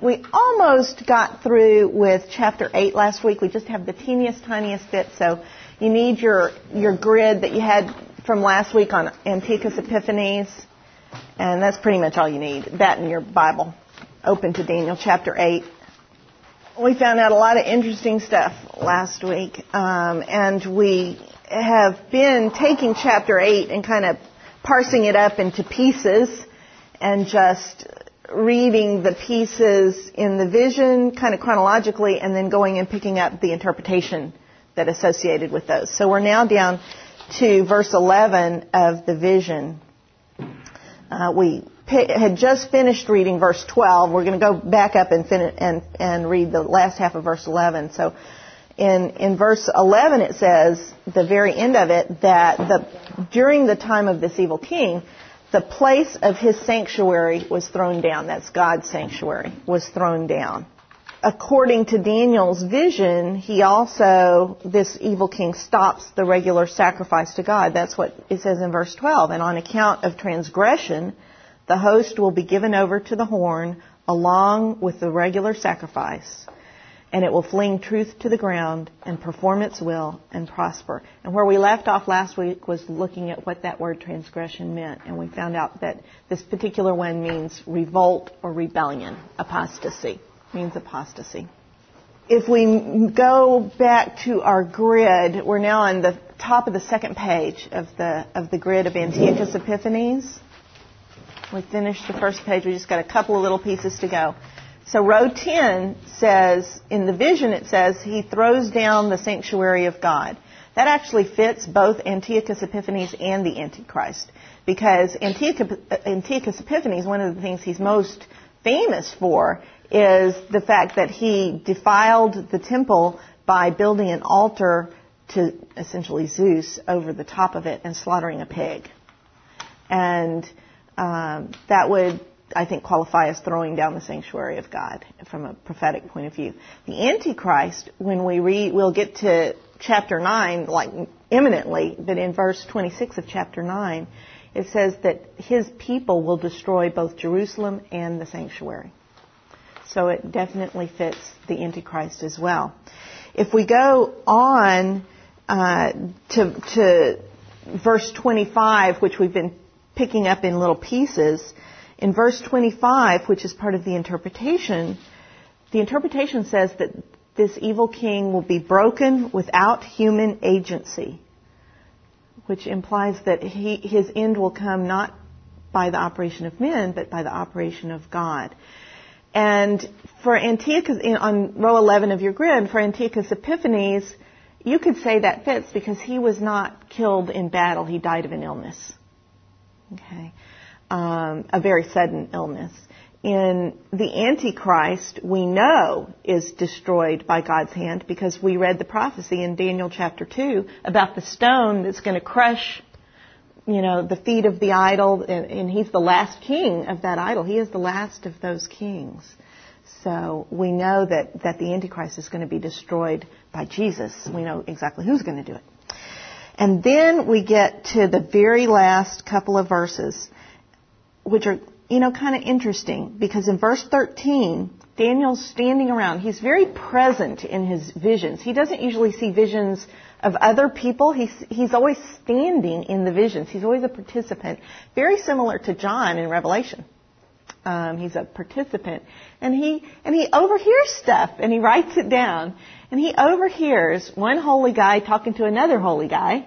we almost got through with chapter 8 last week. We just have the teeniest, tiniest bit, so you need your, your grid that you had from last week on Antiochus Epiphanes, and that's pretty much all you need. That in your Bible. Open to Daniel chapter 8. We found out a lot of interesting stuff last week, um, and we have been taking chapter 8 and kind of parsing it up into pieces and just reading the pieces in the vision kind of chronologically and then going and picking up the interpretation that associated with those. So we're now down to verse 11 of the vision. Uh, we had just finished reading verse 12. We're going to go back up and, fin- and, and read the last half of verse 11. So in, in verse 11 it says, the very end of it, that the, during the time of this evil king, the place of his sanctuary was thrown down. That's God's sanctuary, was thrown down. According to Daniel's vision, he also, this evil king stops the regular sacrifice to God. That's what it says in verse 12. And on account of transgression, the host will be given over to the horn along with the regular sacrifice and it will fling truth to the ground and perform its will and prosper. And where we left off last week was looking at what that word transgression meant, and we found out that this particular one means revolt or rebellion, apostasy, means apostasy. If we go back to our grid, we're now on the top of the second page of the of the grid of Antiochus Epiphanes. We finished the first page. We just got a couple of little pieces to go. So row 10 says, in the vision it says, he throws down the sanctuary of God. That actually fits both Antiochus Epiphanes and the Antichrist. Because Antiochus Epiphanes, one of the things he's most famous for is the fact that he defiled the temple by building an altar to essentially Zeus over the top of it and slaughtering a pig. And um, that would I think, qualify as throwing down the sanctuary of God from a prophetic point of view. The Antichrist, when we read, we'll get to chapter 9, like imminently, but in verse 26 of chapter 9, it says that his people will destroy both Jerusalem and the sanctuary. So it definitely fits the Antichrist as well. If we go on uh, to, to verse 25, which we've been picking up in little pieces, in verse 25, which is part of the interpretation, the interpretation says that this evil king will be broken without human agency, which implies that he, his end will come not by the operation of men, but by the operation of God. And for Antiochus, on row 11 of your grid, for Antiochus Epiphanes, you could say that fits because he was not killed in battle, he died of an illness. Okay um, a very sudden illness. In the Antichrist, we know is destroyed by God's hand because we read the prophecy in Daniel chapter 2 about the stone that's going to crush, you know, the feet of the idol, and, and he's the last king of that idol. He is the last of those kings. So we know that, that the Antichrist is going to be destroyed by Jesus. We know exactly who's going to do it. And then we get to the very last couple of verses which are, you know, kind of interesting because in verse 13, Daniel's standing around. He's very present in his visions. He doesn't usually see visions of other people. He's, he's always standing in the visions. He's always a participant. Very similar to John in Revelation. Um, he's a participant. And he, and he overhears stuff and he writes it down. And he overhears one holy guy talking to another holy guy.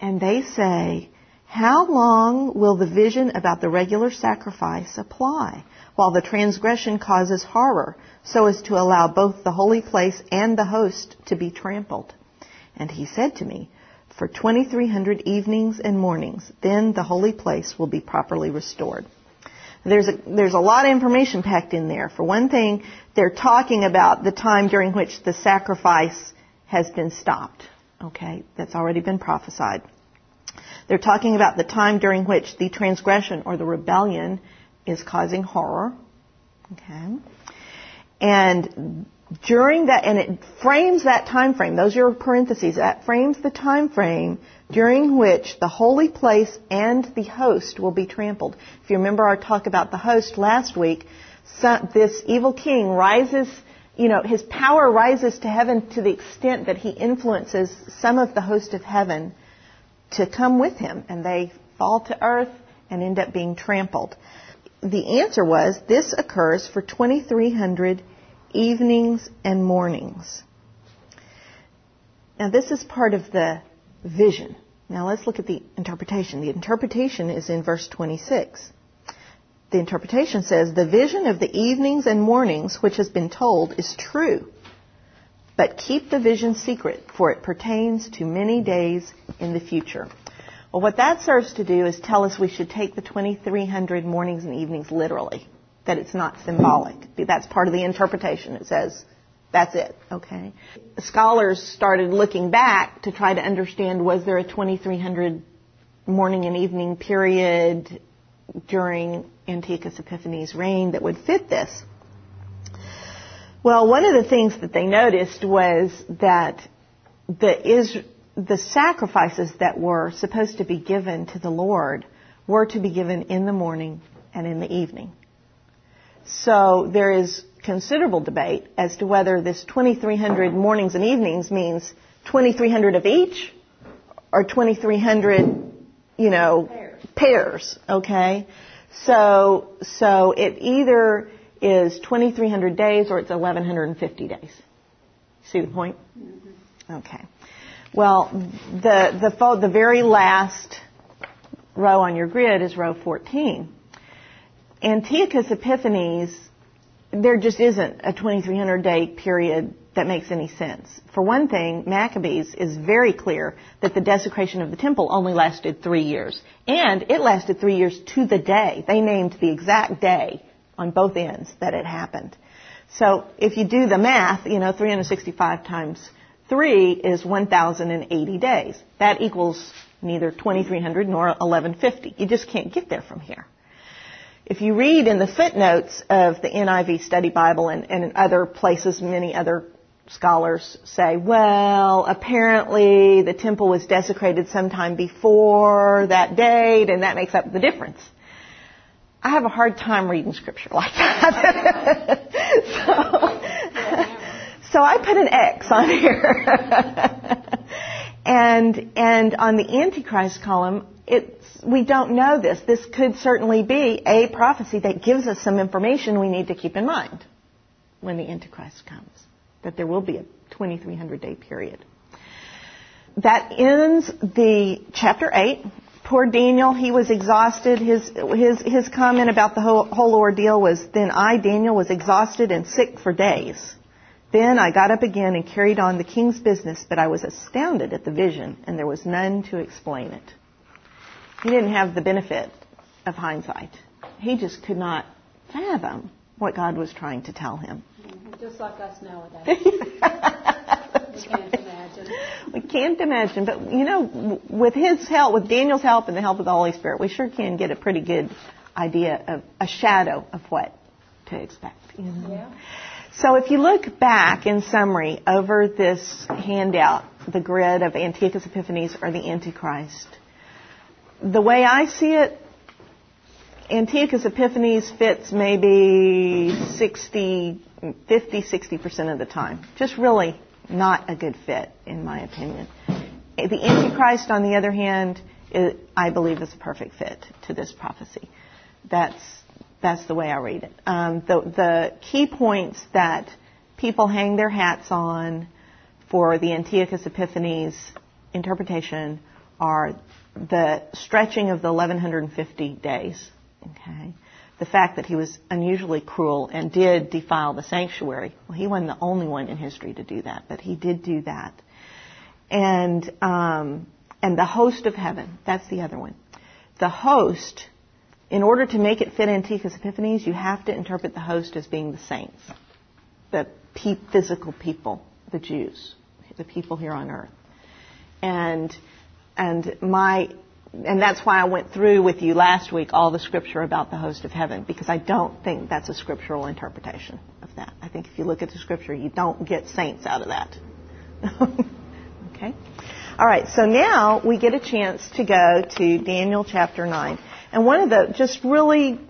And they say, how long will the vision about the regular sacrifice apply while the transgression causes horror so as to allow both the holy place and the host to be trampled? And he said to me, for 2300 evenings and mornings, then the holy place will be properly restored. There's a, there's a lot of information packed in there. For one thing, they're talking about the time during which the sacrifice has been stopped. Okay, that's already been prophesied. They're talking about the time during which the transgression or the rebellion is causing horror. Okay. And during that, and it frames that time frame, those are your parentheses, that frames the time frame during which the holy place and the host will be trampled. If you remember our talk about the host last week, this evil king rises, you know, his power rises to heaven to the extent that he influences some of the host of heaven to come with him, and they fall to earth and end up being trampled. The answer was this occurs for 2,300 evenings and mornings. Now, this is part of the vision. Now, let's look at the interpretation. The interpretation is in verse 26. The interpretation says, The vision of the evenings and mornings which has been told is true, but keep the vision secret, for it pertains to many days in the future. Well, what that serves to do is tell us we should take the 2300 mornings and evenings literally, that it's not symbolic. That's part of the interpretation. It says, that's it, okay? Scholars started looking back to try to understand was there a 2300 morning and evening period during Antiochus Epiphanes' reign that would fit this? Well, one of the things that they noticed was that the, is, the sacrifices that were supposed to be given to the Lord were to be given in the morning and in the evening. So there is considerable debate as to whether this 2300 mornings and evenings means 2300 of each or 2300, you know, pairs. pairs, okay? So, so it either is 2300 days or it's 1150 days. See the point? Mm-hmm. Okay. Well, the, the, the very last row on your grid is row 14. Antiochus Epiphanes there just isn't a 2300 day period that makes any sense. For one thing, Maccabees is very clear that the desecration of the temple only lasted three years. And it lasted three years to the day. They named the exact day on both ends that it happened. So if you do the math, you know, 365 times 3 is 1,080 days. That equals neither 2,300 nor 1150. You just can't get there from here. If you read in the footnotes of the NIV Study Bible and, and in other places, many other scholars say, well, apparently the temple was desecrated sometime before that date, and that makes up the difference. I have a hard time reading scripture like that. so, so I put an X on here. and, and on the Antichrist column, it we don't know this. This could certainly be a prophecy that gives us some information we need to keep in mind when the Antichrist comes, that there will be a 2300 day period. That ends the chapter 8. Poor Daniel, he was exhausted. His, his, his comment about the whole, whole ordeal was, then I, Daniel, was exhausted and sick for days. Then I got up again and carried on the king's business, but I was astounded at the vision, and there was none to explain it. He didn't have the benefit of hindsight. He just could not fathom what God was trying to tell him. Just like us nowadays. imagine. We can't imagine, but you know, with his help, with Daniel's help and the help of the Holy Spirit, we sure can get a pretty good idea of a shadow of what to expect. You know? Yeah. So if you look back in summary over this handout, the grid of Antiochus Epiphanes or the Antichrist, the way I see it, Antiochus Epiphanes fits maybe 60, 50, 60% of the time. Just really not a good fit, in my opinion. The Antichrist, on the other hand, I believe is a perfect fit to this prophecy. That's, that's the way I read it. Um, the, the key points that people hang their hats on for the Antiochus Epiphanes interpretation are the stretching of the 1150 days, okay, the fact that he was unusually cruel and did defile the sanctuary. Well, he wasn't the only one in history to do that, but he did do that. And um, and the host of heaven, that's the other one. The host, in order to make it fit Antiochus Epiphanes, you have to interpret the host as being the saints, the pe- physical people, the Jews, the people here on earth. And and my and that's why I went through with you last week all the scripture about the host of heaven because I don't think that's a scriptural interpretation of that. I think if you look at the scripture, you don't get saints out of that. okay? All right, so now we get a chance to go to Daniel chapter 9. And one of the just really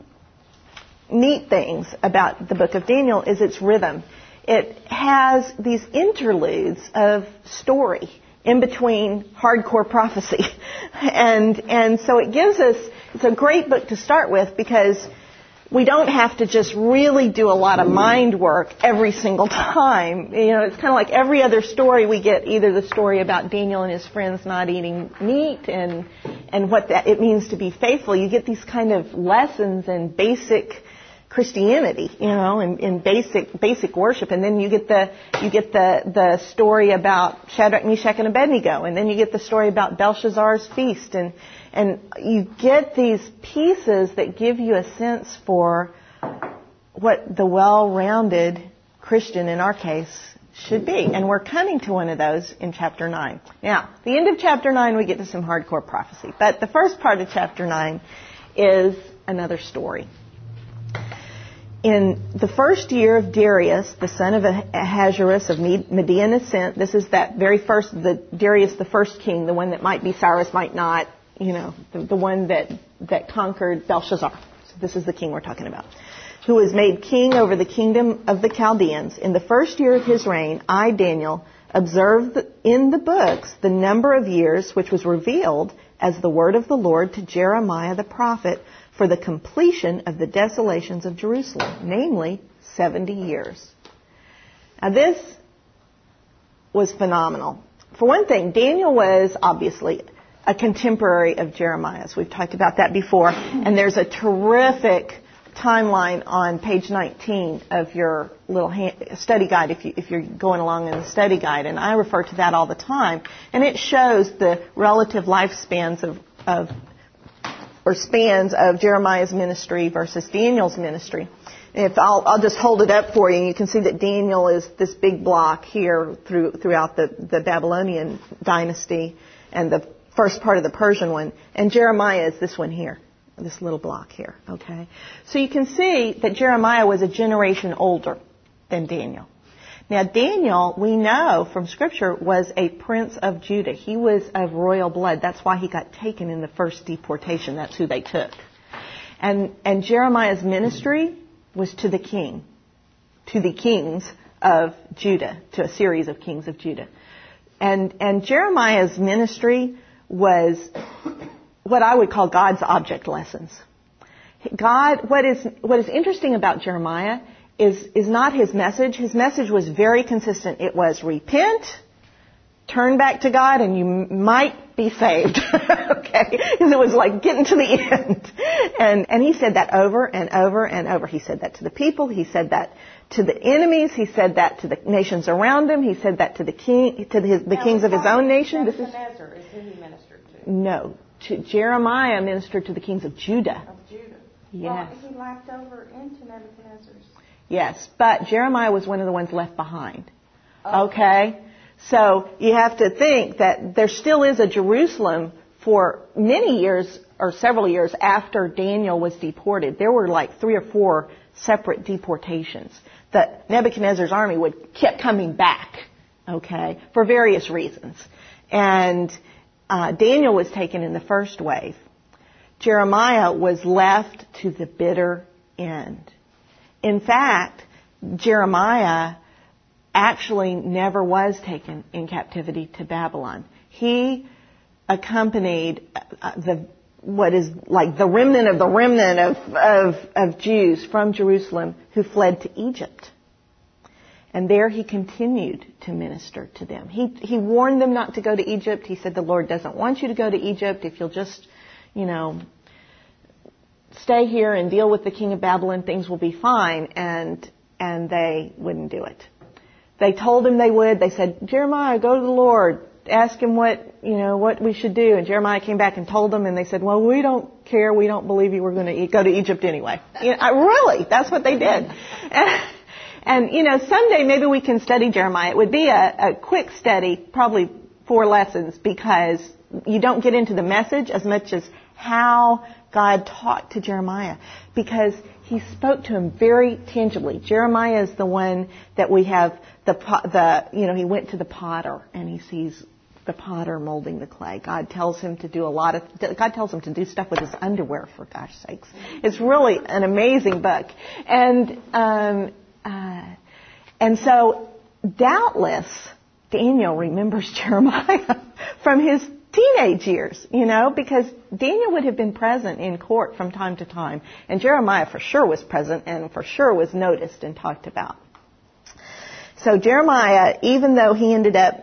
neat things about the book of Daniel is its rhythm. It has these interludes of story in between hardcore prophecy. And, and so it gives us, it's a great book to start with because we don't have to just really do a lot of mind work every single time. You know, it's kind of like every other story we get either the story about Daniel and his friends not eating meat and, and what that, it means to be faithful. You get these kind of lessons and basic Christianity, you know, in, in basic basic worship, and then you get the you get the the story about Shadrach, Meshach, and Abednego, and then you get the story about Belshazzar's feast, and and you get these pieces that give you a sense for what the well-rounded Christian, in our case, should be. And we're coming to one of those in chapter 9. Now, the end of chapter 9, we get to some hardcore prophecy. But the first part of chapter 9 is another story in the first year of Darius, the son of Ahasuerus of Median ascent, this is that very first, the Darius, the first king, the one that might be Cyrus, might not, you know, the, the one that, that conquered Belshazzar. So this is the king we're talking about. Who was made king over the kingdom of the Chaldeans. In the first year of his reign, I, Daniel, observed in the books the number of years which was revealed as the word of the Lord to Jeremiah the prophet for the completion of the desolations of Jerusalem, namely 70 years. Now this was phenomenal. For one thing, Daniel was obviously a contemporary of Jeremiah's. We've talked about that before. And there's a terrific timeline on page 19 of your little study guide if, you, if you're going along in the study guide. And I refer to that all the time. And it shows the relative lifespans of, of or spans of Jeremiah's ministry versus Daniel's ministry. If I'll, I'll just hold it up for you, and you can see that Daniel is this big block here through, throughout the, the Babylonian dynasty and the first part of the Persian one, and Jeremiah is this one here, this little block here. Okay, so you can see that Jeremiah was a generation older than Daniel. Now, Daniel, we know from Scripture, was a prince of Judah. He was of royal blood. That's why he got taken in the first deportation. That's who they took. And, and Jeremiah's ministry was to the king, to the kings of Judah, to a series of kings of Judah. And, and Jeremiah's ministry was what I would call God's object lessons. God, what is, what is interesting about Jeremiah is, is not his message. His message was very consistent. It was repent, turn back to God, and you might be saved. okay? Because it was like getting to the end. And, and he said that over and over and over. He said that to the people. He said that to the enemies. He said that to the nations around him. He said that to the king, to the, the kings of his own nation. This is, is who he ministered to. No. To Jeremiah ministered to the kings of Judah. Of Judah. Yes. Well, he lapped over into Nebuchadnezzar's Yes, but Jeremiah was one of the ones left behind. Okay? So you have to think that there still is a Jerusalem for many years or several years after Daniel was deported. There were like three or four separate deportations. That Nebuchadnezzar's army would keep coming back, okay, for various reasons. And uh, Daniel was taken in the first wave. Jeremiah was left to the bitter end. In fact, Jeremiah actually never was taken in captivity to Babylon. He accompanied uh, the what is like the remnant of the remnant of, of, of Jews from Jerusalem who fled to Egypt. And there he continued to minister to them. He, he warned them not to go to Egypt. He said, the Lord doesn't want you to go to Egypt if you'll just, you know, stay here and deal with the king of Babylon, things will be fine. And, and they wouldn't do it. They told him they would. They said, Jeremiah, go to the Lord. Ask him what, you know, what we should do. And Jeremiah came back and told them and they said, well, we don't care. We don't believe you. We're going to go to Egypt anyway. You know, I, really, that's what they did. And, and, you know, someday maybe we can study Jeremiah. It would be a, a quick study, probably four lessons because you don't get into the message as much as how God talked to Jeremiah because he spoke to him very tangibly. Jeremiah is the one that we have the the you know he went to the potter and he sees the potter molding the clay. God tells him to do a lot of, God tells him to do stuff with his underwear, for gosh sakes. It's really an amazing book. And, um, uh, and so, doubtless, Daniel remembers Jeremiah from his teenage years, you know, because Daniel would have been present in court from time to time, and Jeremiah for sure was present and for sure was noticed and talked about. So Jeremiah, even though he ended up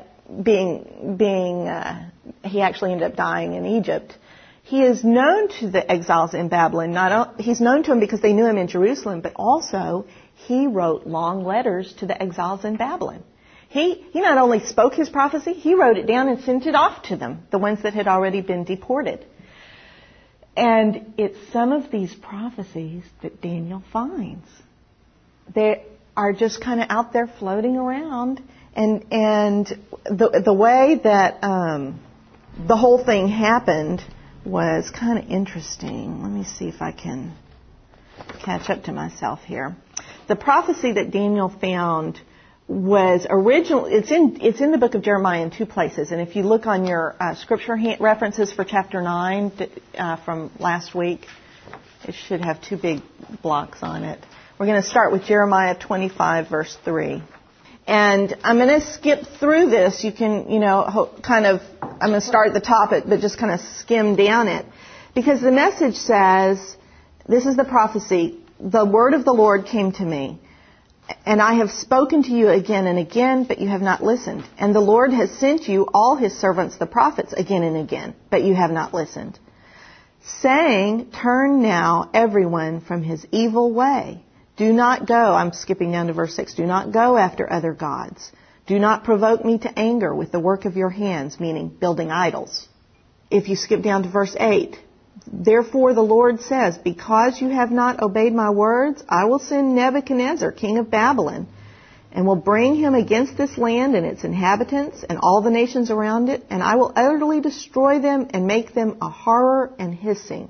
being being uh, he actually ended up dying in Egypt, he is known to the exiles in Babylon. Not he's known to them because they knew him in Jerusalem, but also he wrote long letters to the exiles in Babylon. He, he not only spoke his prophecy, he wrote it down and sent it off to them, the ones that had already been deported. And it's some of these prophecies that Daniel finds. They are just kind of out there floating around. And, and the, the way that um, the whole thing happened was kind of interesting. Let me see if I can catch up to myself here. The prophecy that Daniel found was original. It's in it's in the book of Jeremiah in two places, and if you look on your uh, scripture references for chapter nine uh, from last week, it should have two big blocks on it. We're going to start with Jeremiah 25 verse three, and I'm going to skip through this. You can you know kind of I'm going to start at the top, but just kind of skim down it, because the message says, "This is the prophecy. The word of the Lord came to me." And I have spoken to you again and again, but you have not listened. And the Lord has sent you all his servants, the prophets, again and again, but you have not listened. Saying, turn now everyone from his evil way. Do not go, I'm skipping down to verse 6, do not go after other gods. Do not provoke me to anger with the work of your hands, meaning building idols. If you skip down to verse 8, Therefore the Lord says, Because you have not obeyed my words, I will send Nebuchadnezzar, king of Babylon, and will bring him against this land and its inhabitants and all the nations around it, and I will utterly destroy them and make them a horror and hissing.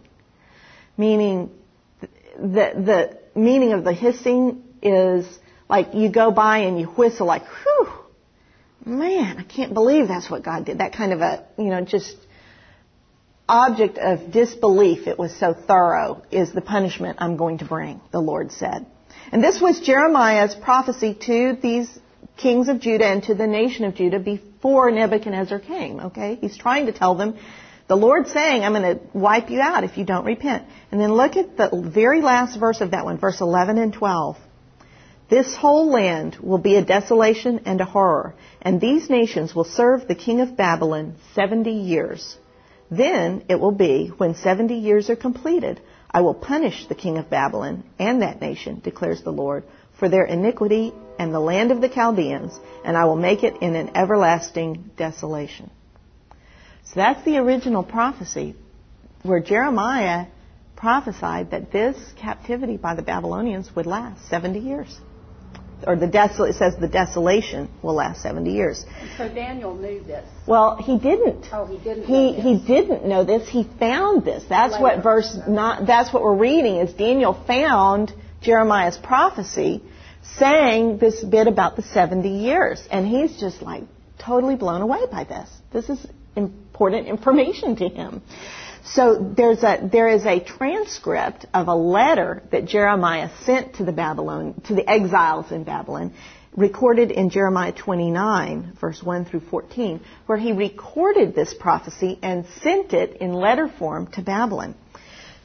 Meaning, the, the meaning of the hissing is like you go by and you whistle like, whew, man, I can't believe that's what God did. That kind of a, you know, just object of disbelief, it was so thorough, is the punishment I'm going to bring, the Lord said. And this was Jeremiah's prophecy to these kings of Judah and to the nation of Judah before Nebuchadnezzar came, okay? He's trying to tell them, the Lord's saying, I'm going to wipe you out if you don't repent. And then look at the very last verse of that one, verse 11 and 12. This whole land will be a desolation and a horror, and these nations will serve the king of Babylon 70 years. Then it will be, when 70 years are completed, I will punish the king of Babylon and that nation, declares the Lord, for their iniquity and the land of the Chaldeans, and I will make it in an everlasting desolation. So that's the original prophecy where Jeremiah prophesied that this captivity by the Babylonians would last 70 years or the desol- it says the desolation will last 70 years. So Daniel knew this. Well, he didn't. Oh, he didn't. He he didn't know this. He found this. That's Later. what verse not. That's what we're reading. Is Daniel found Jeremiah's prophecy saying this bit about the 70 years, and he's just like totally blown away by this. This is important information to him. So there's a, there is a transcript of a letter that Jeremiah sent to the Babylon, to the exiles in Babylon, recorded in Jeremiah 29, verse 1 through 14, where he recorded this prophecy and sent it in letter form to Babylon.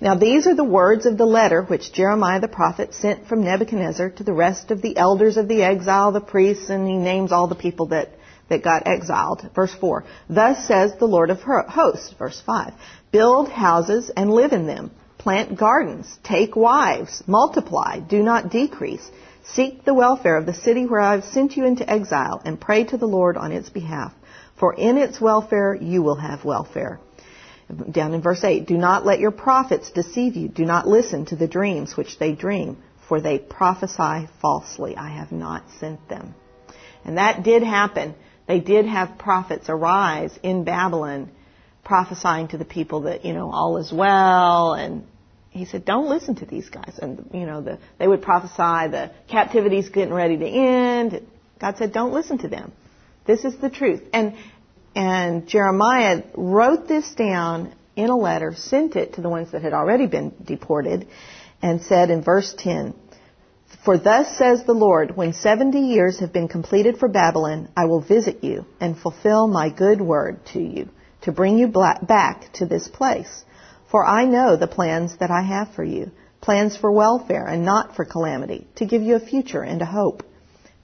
Now these are the words of the letter which Jeremiah the prophet sent from Nebuchadnezzar to the rest of the elders of the exile, the priests, and he names all the people that that got exiled. Verse 4. Thus says the Lord of hosts. Verse 5. Build houses and live in them. Plant gardens. Take wives. Multiply. Do not decrease. Seek the welfare of the city where I have sent you into exile and pray to the Lord on its behalf. For in its welfare you will have welfare. Down in verse 8, do not let your prophets deceive you. Do not listen to the dreams which they dream, for they prophesy falsely. I have not sent them. And that did happen they did have prophets arise in Babylon prophesying to the people that, you know, all is well and he said, don't listen to these guys. And, you know, the, they would prophesy the captivity's getting ready to end. God said, don't listen to them. This is the truth. And and Jeremiah wrote this down in a letter, sent it to the ones that had already been deported, and said in verse 10, For thus says the Lord, when 70 years have been completed for Babylon, I will visit you and fulfill my good word to you, to bring you back to this place. For I know the plans that I have for you, plans for welfare and not for calamity, to give you a future and a hope.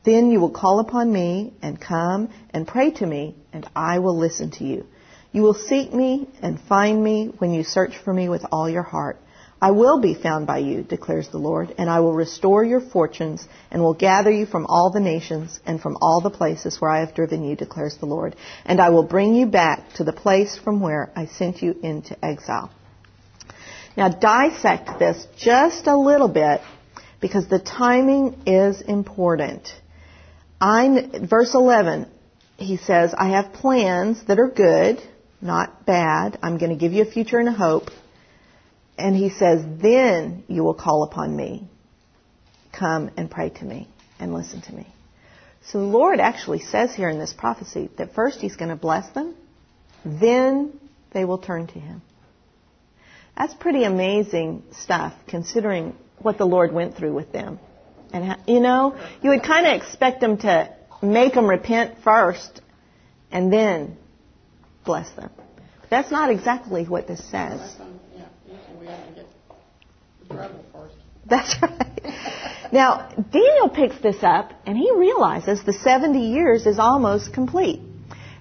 Then you will call upon me and come and pray to me, and I will listen to you. You will seek me and find me when you search for me with all your heart. I will be found by you, declares the Lord, and I will restore your fortunes and will gather you from all the nations and from all the places where I have driven you, declares the Lord, and I will bring you back to the place from where I sent you into exile. Now dissect this just a little bit because the timing is important. I, verse 11, he says, I have plans that are good, not bad. I'm going to give you a future and a hope. And he says, then you will call upon me. Come and pray to me and listen to me. So the Lord actually says here in this prophecy that first he's going to bless them, then they will turn to him. That's pretty amazing stuff considering what the Lord went through with them. And, you know, you would kind of expect them to make them repent first and then bless them. But that's not exactly what this says. That's right. Now, Daniel picks this up and he realizes the 70 years is almost complete.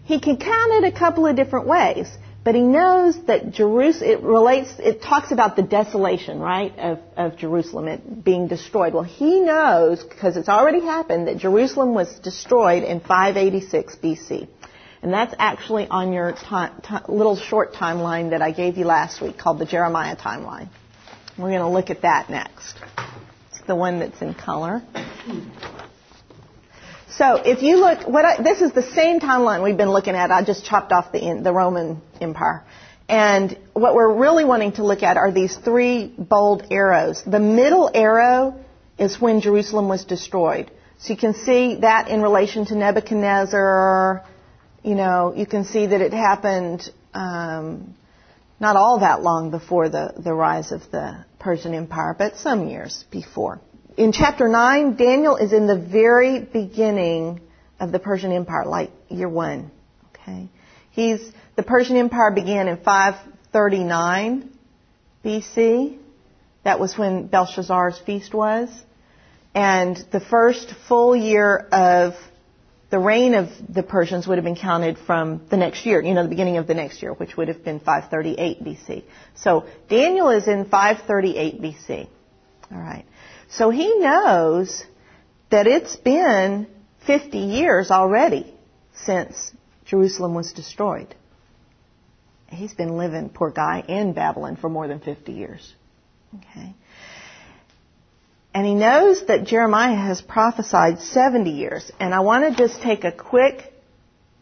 He can count it a couple of different ways. But he knows that Jerusalem, it relates, it talks about the desolation, right, of, of Jerusalem, it being destroyed. Well, he knows, because it's already happened, that Jerusalem was destroyed in 586 BC. And that's actually on your little short timeline that I gave you last week called the Jeremiah timeline. We're going to look at that next. It's the one that's in color. So if you look, what I, this is the same timeline we've been looking at. I just chopped off the the Roman Empire, and what we're really wanting to look at are these three bold arrows. The middle arrow is when Jerusalem was destroyed. So you can see that in relation to Nebuchadnezzar. You know, you can see that it happened um, not all that long before the, the rise of the Persian Empire, but some years before in chapter 9, Daniel is in the very beginning of the Persian Empire, like year one. Okay? He's, the Persian Empire began in 539 BC. That was when Belshazzar's feast was. And the first full year of the reign of the Persians would have been counted from the next year, you know, the beginning of the next year, which would have been 538 BC. So Daniel is in 538 BC. All right. So he knows that it's been 50 years already since Jerusalem was destroyed. He's been living, poor guy, in Babylon for more than 50 years. Okay. And he knows that Jeremiah has prophesied 70 years. And I want to just take a quick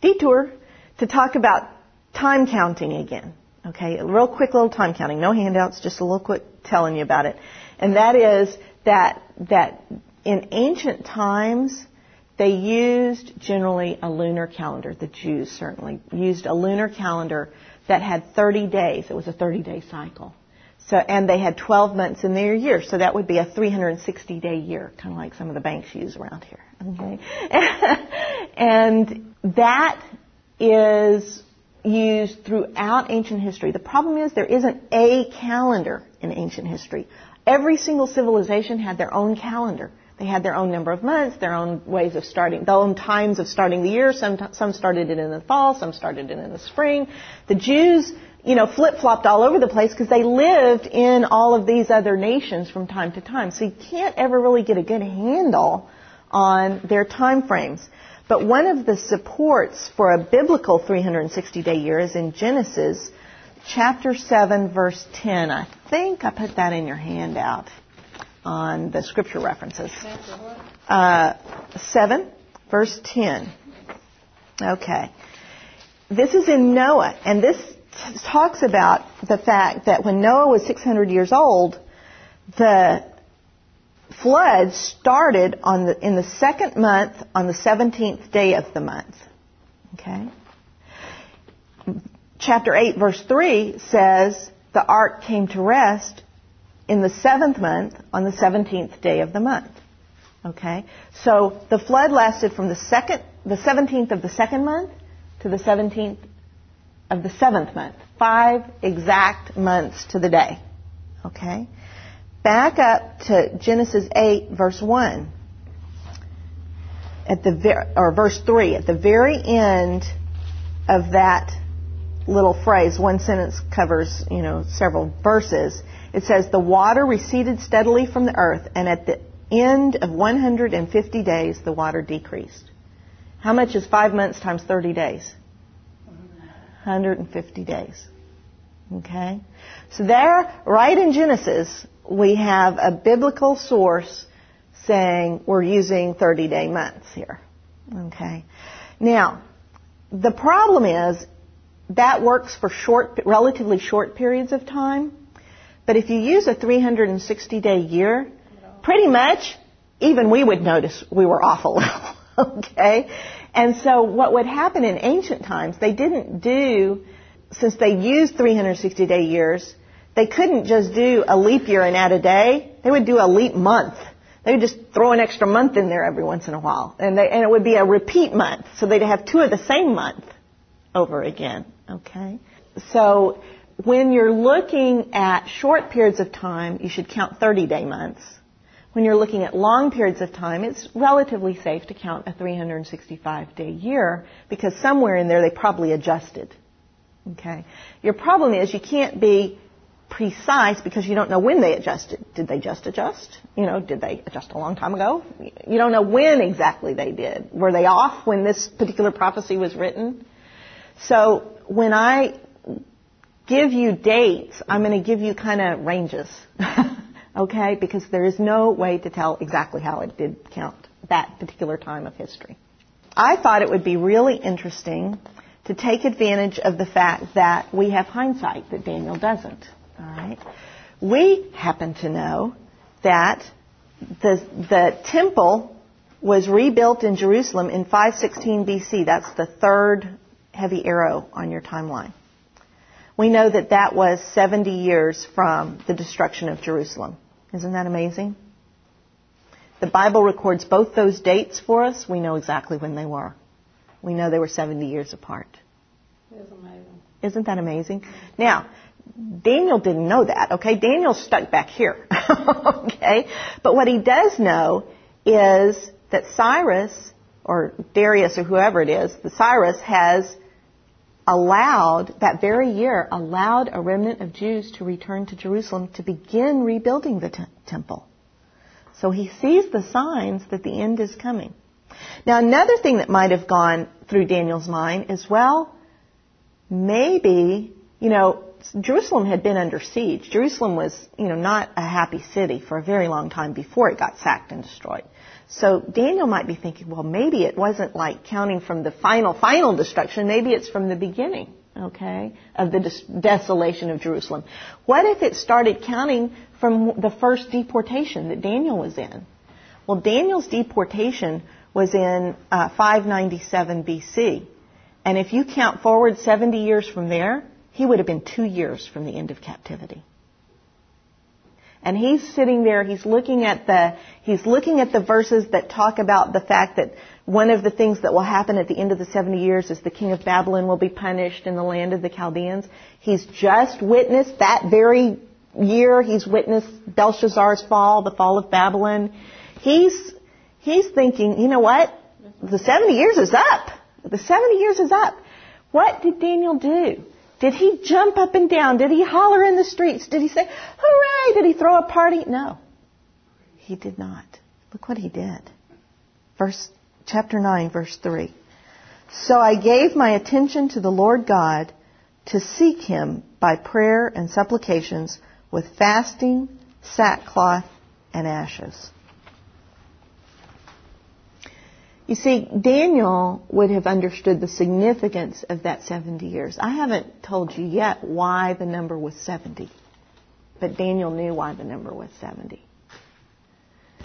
detour to talk about time counting again. Okay, a real quick little time counting. No handouts, just a little quick telling you about it. And that is that, that in ancient times, they used generally a lunar calendar. The Jews certainly used a lunar calendar that had 30 days. It was a 30 day cycle. So, and they had 12 months in their year. So that would be a 360 day year, kind of like some of the banks use around here. Okay. and that is used throughout ancient history. The problem is there isn't a calendar in ancient history. Every single civilization had their own calendar. They had their own number of months, their own ways of starting, their own times of starting the year. Some, some started it in the fall, some started it in the spring. The Jews, you know, flip-flopped all over the place because they lived in all of these other nations from time to time. So you can't ever really get a good handle on their time frames. But one of the supports for a biblical 360 day year is in Genesis chapter 7, verse 10. I think I put that in your handout on the scripture references. Uh, 7, verse 10. Okay. This is in Noah, and this talks about the fact that when Noah was 600 years old, the flood started on the, in the second month on the 17th day of the month. Okay? chapter 8 verse 3 says the ark came to rest in the seventh month on the 17th day of the month. Okay? So the flood lasted from the second, the 17th of the second month to the 17th of the seventh month. Five exact months to the day. Okay? Back up to Genesis 8 verse 1. At the ver- or verse 3, at the very end of that little phrase, one sentence covers, you know, several verses. It says, The water receded steadily from the earth, and at the end of 150 days, the water decreased. How much is five months times 30 days? 150 days. Okay? So there, right in Genesis, we have a biblical source saying we're using 30 day months here. Okay? Now, the problem is that works for short, relatively short periods of time. But if you use a 360 day year, pretty much even we would notice we were off a little. okay? And so what would happen in ancient times, they didn't do, since they used 360 day years, they couldn't just do a leap year and add a day. They would do a leap month. They would just throw an extra month in there every once in a while. And, they, and it would be a repeat month. So they'd have two of the same month over again. Okay? So when you're looking at short periods of time, you should count 30 day months. When you're looking at long periods of time, it's relatively safe to count a 365 day year because somewhere in there they probably adjusted. Okay? Your problem is you can't be precise because you don't know when they adjusted. Did they just adjust? You know, did they adjust a long time ago? You don't know when exactly they did. Were they off when this particular prophecy was written? So when I give you dates, I'm going to give you kind of ranges. okay? Because there is no way to tell exactly how it did count that particular time of history. I thought it would be really interesting to take advantage of the fact that we have hindsight that Daniel doesn't. All right? We happen to know that the, the temple was rebuilt in Jerusalem in 516 BC. That's the third heavy arrow on your timeline. We know that that was 70 years from the destruction of Jerusalem. Isn't that amazing? The Bible records both those dates for us. We know exactly when they were. We know they were 70 years apart. It is amazing. Isn't that amazing? Now, Daniel didn't know that, okay? Daniel's stuck back here, okay? But what he does know is that Cyrus, or Darius, or whoever it is, the Cyrus has allowed, that very year, allowed a remnant of Jews to return to Jerusalem to begin rebuilding the t- temple. So he sees the signs that the end is coming. Now another thing that might have gone through Daniel's mind is, well, maybe, you know, Jerusalem had been under siege. Jerusalem was, you know, not a happy city for a very long time before it got sacked and destroyed. So Daniel might be thinking, well, maybe it wasn't like counting from the final, final destruction. Maybe it's from the beginning, okay, of the des- desolation of Jerusalem. What if it started counting from the first deportation that Daniel was in? Well, Daniel's deportation was in uh, 597 BC. And if you count forward 70 years from there, he would have been two years from the end of captivity. And he's sitting there, he's looking at the, he's looking at the verses that talk about the fact that one of the things that will happen at the end of the 70 years is the king of Babylon will be punished in the land of the Chaldeans. He's just witnessed that very year, he's witnessed Belshazzar's fall, the fall of Babylon. He's, he's thinking, you know what? The 70 years is up. The 70 years is up. What did Daniel do? Did he jump up and down? Did he holler in the streets? Did he say, hooray? Did he throw a party? No. He did not. Look what he did. Verse, chapter 9, verse 3. So I gave my attention to the Lord God to seek him by prayer and supplications with fasting, sackcloth, and ashes. You see, Daniel would have understood the significance of that 70 years. I haven't told you yet why the number was 70, but Daniel knew why the number was 70.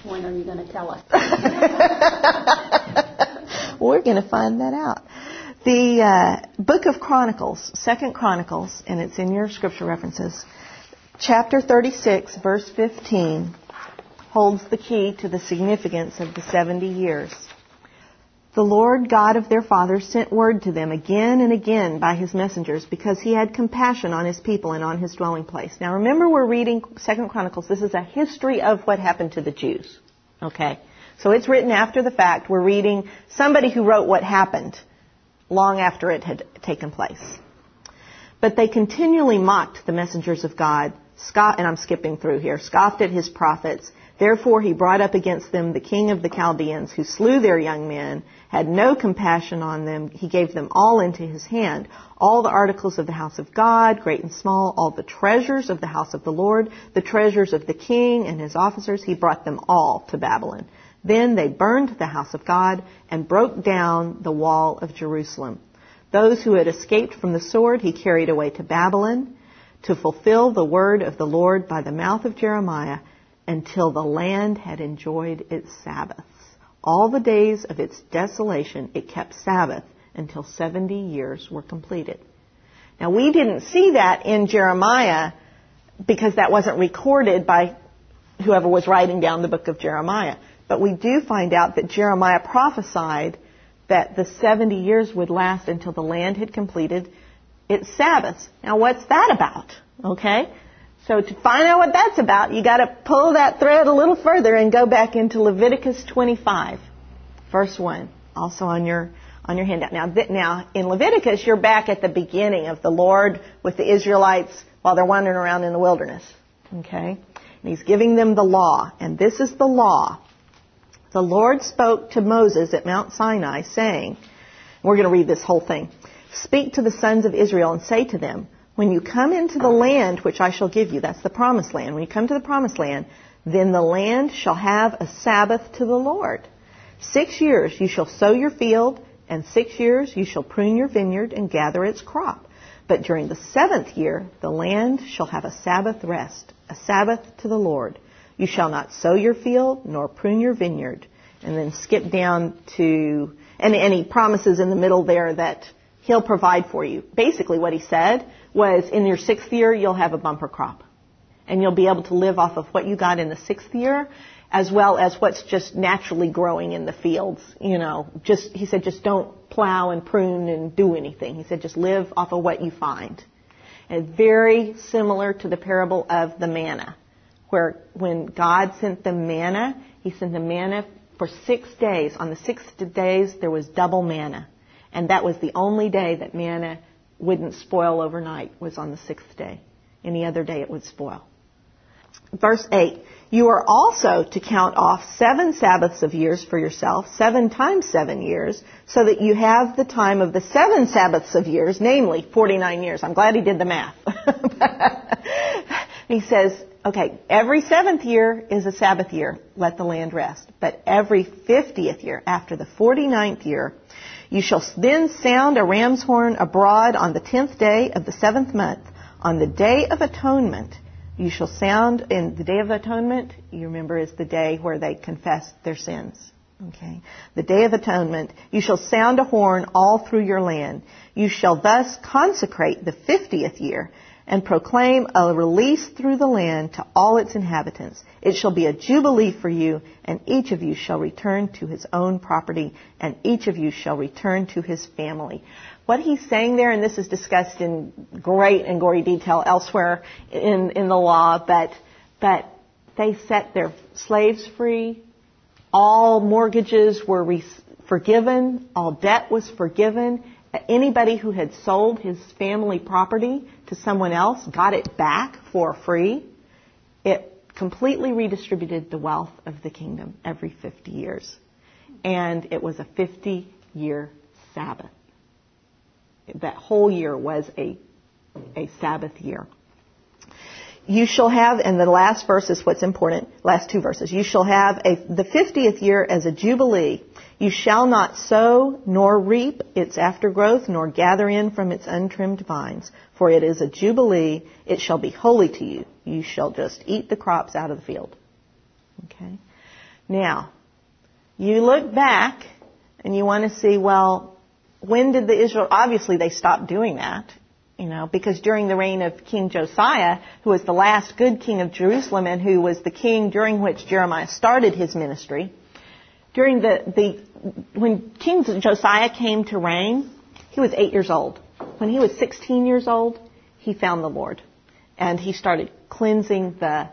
When are you going to tell us? We're going to find that out. The uh, book of Chronicles, Second Chronicles, and it's in your scripture references, chapter 36, verse 15, holds the key to the significance of the 70 years. The Lord God of their fathers sent word to them again and again by his messengers because he had compassion on his people and on his dwelling place. Now remember we're reading Second Chronicles. This is a history of what happened to the Jews. Okay? So it's written after the fact. We're reading somebody who wrote what happened long after it had taken place. But they continually mocked the messengers of God, scoffed, and I'm skipping through here, scoffed at his prophets. Therefore he brought up against them the king of the Chaldeans, who slew their young men, had no compassion on them. He gave them all into his hand. All the articles of the house of God, great and small, all the treasures of the house of the Lord, the treasures of the king and his officers, he brought them all to Babylon. Then they burned the house of God and broke down the wall of Jerusalem. Those who had escaped from the sword he carried away to Babylon to fulfill the word of the Lord by the mouth of Jeremiah until the land had enjoyed its Sabbaths. All the days of its desolation it kept Sabbath until 70 years were completed. Now we didn't see that in Jeremiah because that wasn't recorded by whoever was writing down the book of Jeremiah. But we do find out that Jeremiah prophesied that the 70 years would last until the land had completed its Sabbaths. Now what's that about? Okay? So to find out what that's about, you gotta pull that thread a little further and go back into Leviticus 25, verse 1. Also on your, on your handout. Now, th- now, in Leviticus, you're back at the beginning of the Lord with the Israelites while they're wandering around in the wilderness. Okay? And he's giving them the law. And this is the law the Lord spoke to Moses at Mount Sinai, saying, we're going to read this whole thing. Speak to the sons of Israel and say to them, when you come into the land which I shall give you, that's the promised land, when you come to the promised land, then the land shall have a Sabbath to the Lord. Six years you shall sow your field, and six years you shall prune your vineyard and gather its crop. But during the seventh year, the land shall have a Sabbath rest, a Sabbath to the Lord. You shall not sow your field nor prune your vineyard. And then skip down to, and, and he promises in the middle there that he'll provide for you. Basically what he said was in your sixth year you'll have a bumper crop. And you'll be able to live off of what you got in the sixth year as well as what's just naturally growing in the fields. You know, just, he said just don't plow and prune and do anything. He said just live off of what you find. And very similar to the parable of the manna where when God sent them manna, He sent them manna for six days. On the sixth days, there was double manna. And that was the only day that manna wouldn't spoil overnight, was on the sixth day. Any other day it would spoil. Verse 8, you are also to count off seven Sabbaths of years for yourself, seven times seven years, so that you have the time of the seven Sabbaths of years, namely 49 years. I'm glad he did the math. he says, okay, every seventh year is a Sabbath year. Let the land rest. But every 50th year, after the 49th year, you shall then sound a ram's horn abroad on the tenth day of the seventh month. On the day of atonement, you shall sound, in the day of atonement, you remember is the day where they confess their sins. Okay. The day of atonement, you shall sound a horn all through your land. You shall thus consecrate the fiftieth year and proclaim a release through the land to all its inhabitants. It shall be a jubilee for you, and each of you shall return to his own property, and each of you shall return to his family. What he's saying there, and this is discussed in great and gory detail elsewhere in, in the law, but, but they set their slaves free. All mortgages were re- forgiven. All debt was forgiven anybody who had sold his family property to someone else got it back for free. It completely redistributed the wealth of the kingdom every 50 years. And it was a 50 year Sabbath. That whole year was a, a Sabbath year. You shall have, and the last verse is what's important, last two verses. You shall have a, the 50th year as a jubilee you shall not sow nor reap its aftergrowth, nor gather in from its untrimmed vines, for it is a jubilee. It shall be holy to you. You shall just eat the crops out of the field. Okay? Now, you look back and you want to see, well, when did the Israel, obviously they stopped doing that, you know, because during the reign of King Josiah, who was the last good king of Jerusalem and who was the king during which Jeremiah started his ministry, during the, the, when King Josiah came to reign, he was eight years old. When he was 16 years old, he found the Lord. And he started cleansing the,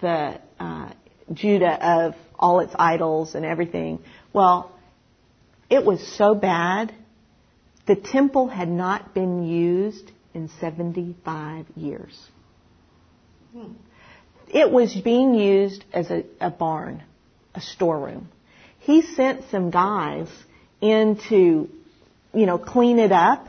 the, uh, Judah of all its idols and everything. Well, it was so bad. The temple had not been used in 75 years. It was being used as a, a barn, a storeroom. He sent some guys in to, you know, clean it up.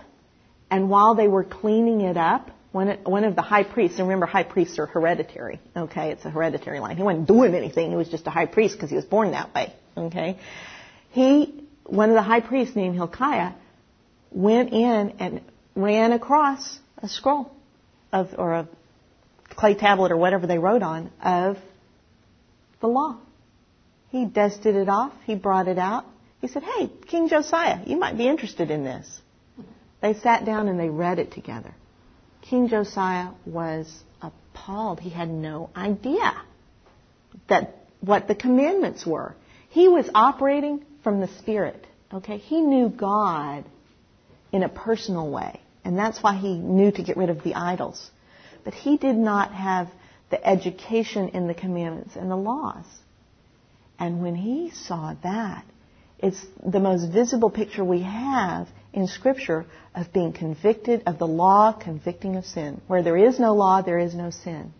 And while they were cleaning it up, one, one of the high priests, and remember high priests are hereditary, okay, it's a hereditary line. He wasn't doing anything, he was just a high priest because he was born that way, okay. He, one of the high priests named Hilkiah, went in and ran across a scroll of, or a clay tablet or whatever they wrote on of the law. He dusted it off. He brought it out. He said, Hey, King Josiah, you might be interested in this. They sat down and they read it together. King Josiah was appalled. He had no idea that what the commandments were. He was operating from the Spirit. Okay? He knew God in a personal way. And that's why he knew to get rid of the idols. But he did not have the education in the commandments and the laws. And when he saw that, it's the most visible picture we have in Scripture of being convicted of the law convicting of sin. Where there is no law, there is no sin.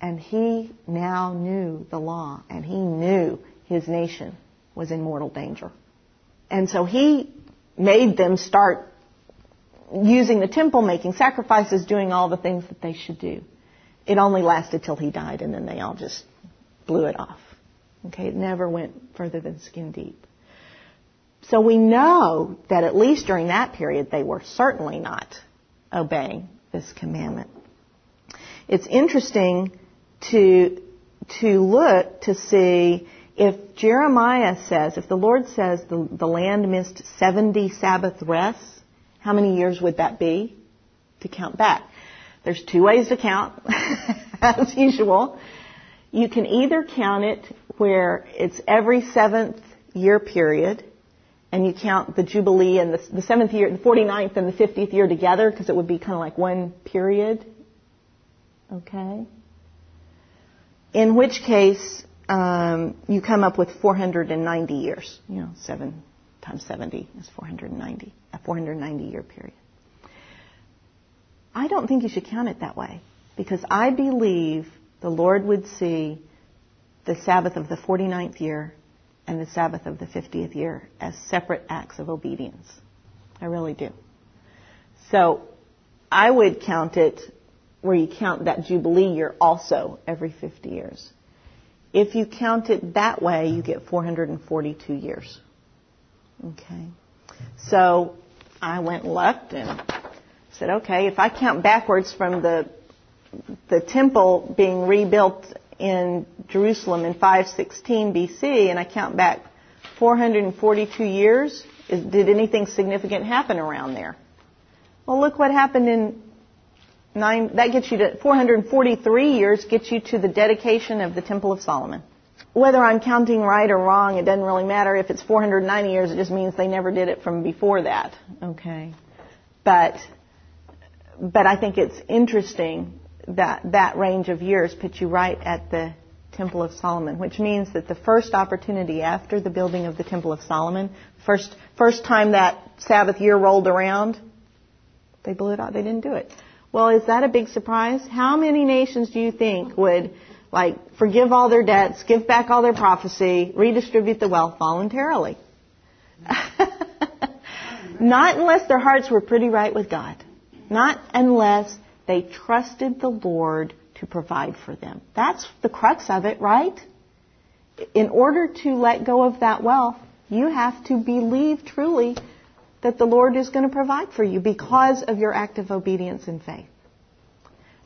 And he now knew the law, and he knew his nation was in mortal danger. And so he made them start using the temple, making sacrifices, doing all the things that they should do. It only lasted till he died, and then they all just blew it off. Okay, it never went further than skin deep. So we know that at least during that period, they were certainly not obeying this commandment. It's interesting to, to look to see if Jeremiah says, if the Lord says the, the land missed 70 Sabbath rests, how many years would that be to count back? There's two ways to count, as usual. You can either count it where it's every seventh year period, and you count the Jubilee and the, the seventh year, the 49th and the 50th year together, because it would be kind of like one period. Okay? In which case, um, you come up with 490 years. You know, 7 times 70 is 490, a 490 year period. I don't think you should count it that way because I believe the Lord would see the Sabbath of the 49th year and the Sabbath of the 50th year as separate acts of obedience. I really do. So I would count it where you count that Jubilee year also every 50 years. If you count it that way, you get 442 years. Okay. So I went left and said, okay, if I count backwards from the the temple being rebuilt in Jerusalem in 516 BC, and I count back 442 years, is, did anything significant happen around there? Well, look what happened in nine. That gets you to 443 years. Gets you to the dedication of the Temple of Solomon whether I'm counting right or wrong, it doesn't really matter. If it's 490 years, it just means they never did it from before that. Okay. But, but I think it's interesting that that range of years puts you right at the Temple of Solomon, which means that the first opportunity after the building of the Temple of Solomon, first, first time that Sabbath year rolled around, they blew it out. They didn't do it. Well, is that a big surprise? How many nations do you think would like forgive all their debts, give back all their prophecy, redistribute the wealth voluntarily. Not unless their hearts were pretty right with God. Not unless they trusted the Lord to provide for them. That's the crux of it, right? In order to let go of that wealth, you have to believe truly that the Lord is going to provide for you because of your act of obedience and faith.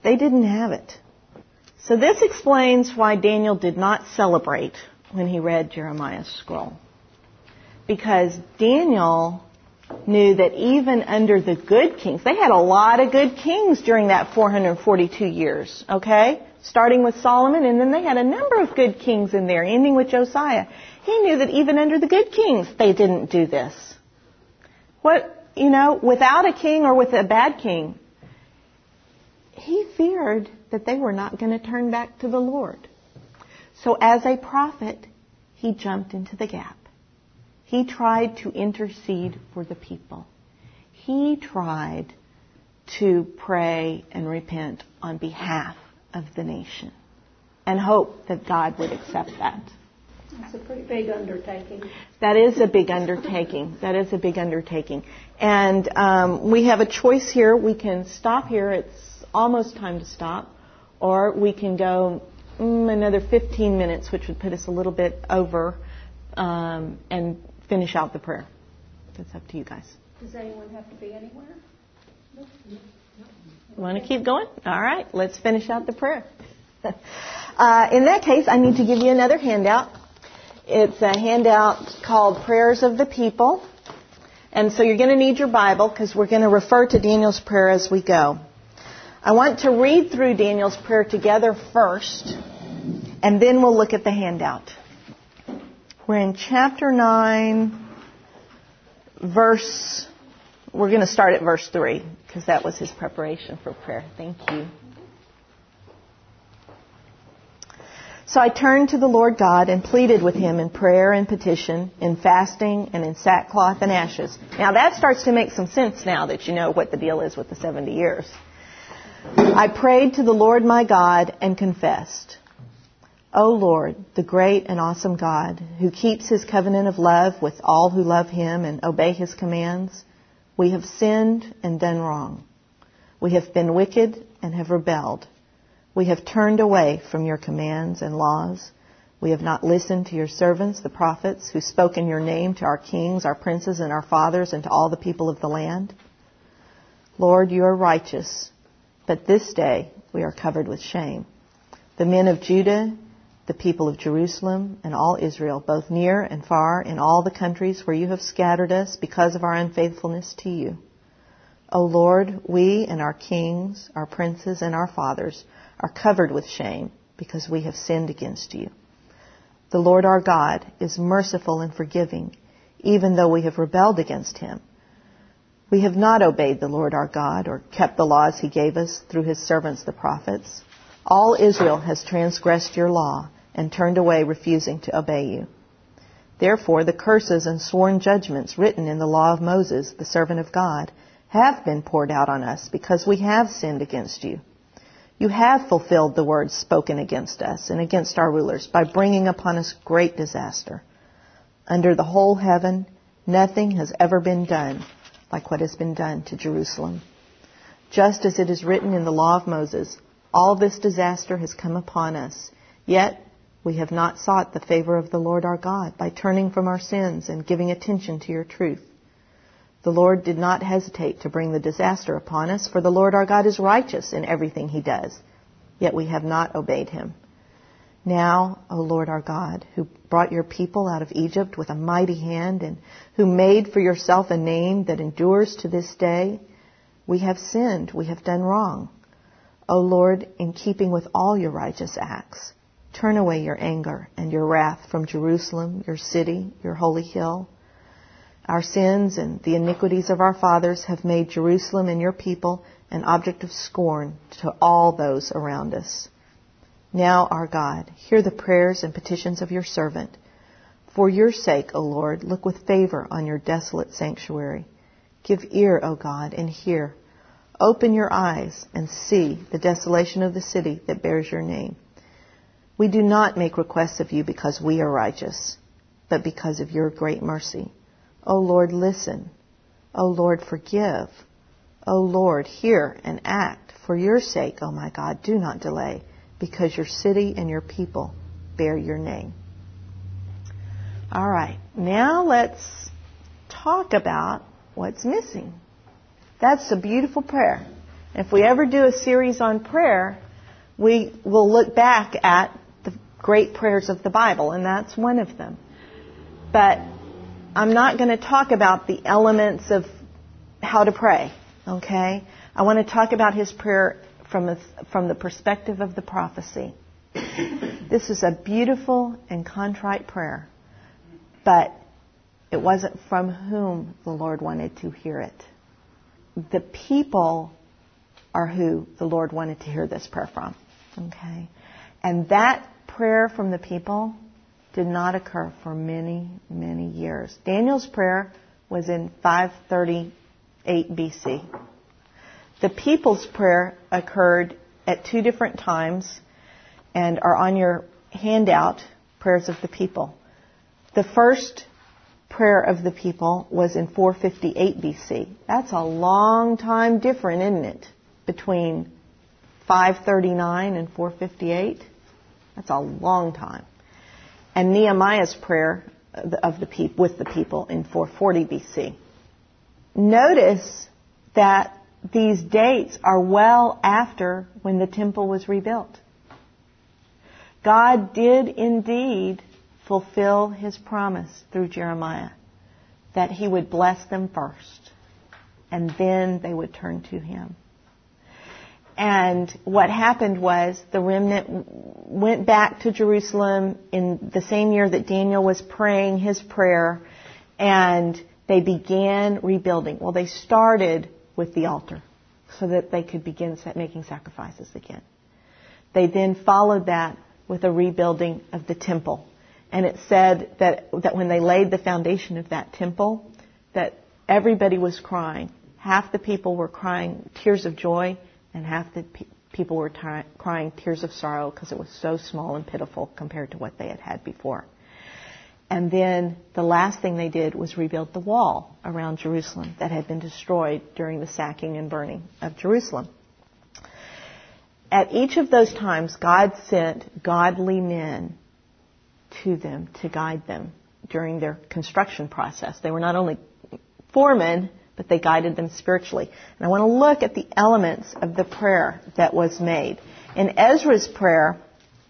They didn't have it. So this explains why Daniel did not celebrate when he read Jeremiah's scroll. Because Daniel knew that even under the good kings, they had a lot of good kings during that 442 years, okay? Starting with Solomon, and then they had a number of good kings in there, ending with Josiah. He knew that even under the good kings, they didn't do this. What, you know, without a king or with a bad king, he feared that they were not going to turn back to the Lord. So as a prophet, he jumped into the gap. He tried to intercede for the people. He tried to pray and repent on behalf of the nation and hope that God would accept that. That's a pretty big undertaking. That is a big undertaking. That is a big undertaking. And um, we have a choice here. We can stop here. It's almost time to stop. Or we can go mm, another 15 minutes, which would put us a little bit over, um, and finish out the prayer. That's up to you guys. Does anyone have to be anywhere? You want to keep going? All right, let's finish out the prayer. uh, in that case, I need to give you another handout. It's a handout called Prayers of the People. And so you're going to need your Bible because we're going to refer to Daniel's prayer as we go. I want to read through Daniel's prayer together first, and then we'll look at the handout. We're in chapter 9, verse, we're going to start at verse 3 because that was his preparation for prayer. Thank you. So I turned to the Lord God and pleaded with him in prayer and petition, in fasting and in sackcloth and ashes. Now that starts to make some sense now that you know what the deal is with the 70 years. I prayed to the Lord my God and confessed, O Lord, the great and awesome God, who keeps his covenant of love with all who love him and obey his commands, we have sinned and done wrong. We have been wicked and have rebelled. We have turned away from your commands and laws. We have not listened to your servants, the prophets, who spoke in your name to our kings, our princes, and our fathers, and to all the people of the land. Lord, you are righteous, but this day we are covered with shame. The men of Judah, the people of Jerusalem, and all Israel, both near and far, in all the countries where you have scattered us because of our unfaithfulness to you. O Lord, we and our kings, our princes, and our fathers, are covered with shame because we have sinned against you. The Lord our God is merciful and forgiving, even though we have rebelled against him. We have not obeyed the Lord our God or kept the laws he gave us through his servants the prophets. All Israel has transgressed your law and turned away, refusing to obey you. Therefore, the curses and sworn judgments written in the law of Moses, the servant of God, have been poured out on us because we have sinned against you. You have fulfilled the words spoken against us and against our rulers by bringing upon us great disaster. Under the whole heaven, nothing has ever been done like what has been done to Jerusalem. Just as it is written in the law of Moses, all this disaster has come upon us, yet we have not sought the favor of the Lord our God by turning from our sins and giving attention to your truth. The Lord did not hesitate to bring the disaster upon us, for the Lord our God is righteous in everything he does. Yet we have not obeyed him. Now, O Lord our God, who brought your people out of Egypt with a mighty hand and who made for yourself a name that endures to this day, we have sinned, we have done wrong. O Lord, in keeping with all your righteous acts, turn away your anger and your wrath from Jerusalem, your city, your holy hill. Our sins and the iniquities of our fathers have made Jerusalem and your people an object of scorn to all those around us. Now, our God, hear the prayers and petitions of your servant. For your sake, O Lord, look with favor on your desolate sanctuary. Give ear, O God, and hear. Open your eyes and see the desolation of the city that bears your name. We do not make requests of you because we are righteous, but because of your great mercy. O Lord, listen. O Lord, forgive. O Lord, hear and act. For your sake, O my God, do not delay, because your city and your people bear your name. All right, now let's talk about what's missing. That's a beautiful prayer. If we ever do a series on prayer, we will look back at the great prayers of the Bible, and that's one of them. But I'm not going to talk about the elements of how to pray, okay? I want to talk about his prayer from, a, from the perspective of the prophecy. This is a beautiful and contrite prayer, but it wasn't from whom the Lord wanted to hear it. The people are who the Lord wanted to hear this prayer from. Okay? And that prayer from the people did not occur for many, many years. Daniel's prayer was in 538 BC. The people's prayer occurred at two different times and are on your handout, prayers of the people. The first prayer of the people was in 458 BC. That's a long time different, isn't it? Between 539 and 458. That's a long time. And Nehemiah's prayer of the people, with the people in 440 BC. Notice that these dates are well after when the temple was rebuilt. God did indeed fulfill his promise through Jeremiah that he would bless them first and then they would turn to him. And what happened was the remnant went back to Jerusalem in the same year that Daniel was praying his prayer and they began rebuilding. Well, they started with the altar so that they could begin making sacrifices again. They then followed that with a rebuilding of the temple. And it said that, that when they laid the foundation of that temple, that everybody was crying. Half the people were crying tears of joy and half the pe- people were crying tears of sorrow because it was so small and pitiful compared to what they had had before. And then the last thing they did was rebuild the wall around Jerusalem that had been destroyed during the sacking and burning of Jerusalem. At each of those times, God sent godly men to them to guide them during their construction process. They were not only foremen, but they guided them spiritually. And I want to look at the elements of the prayer that was made. In Ezra's prayer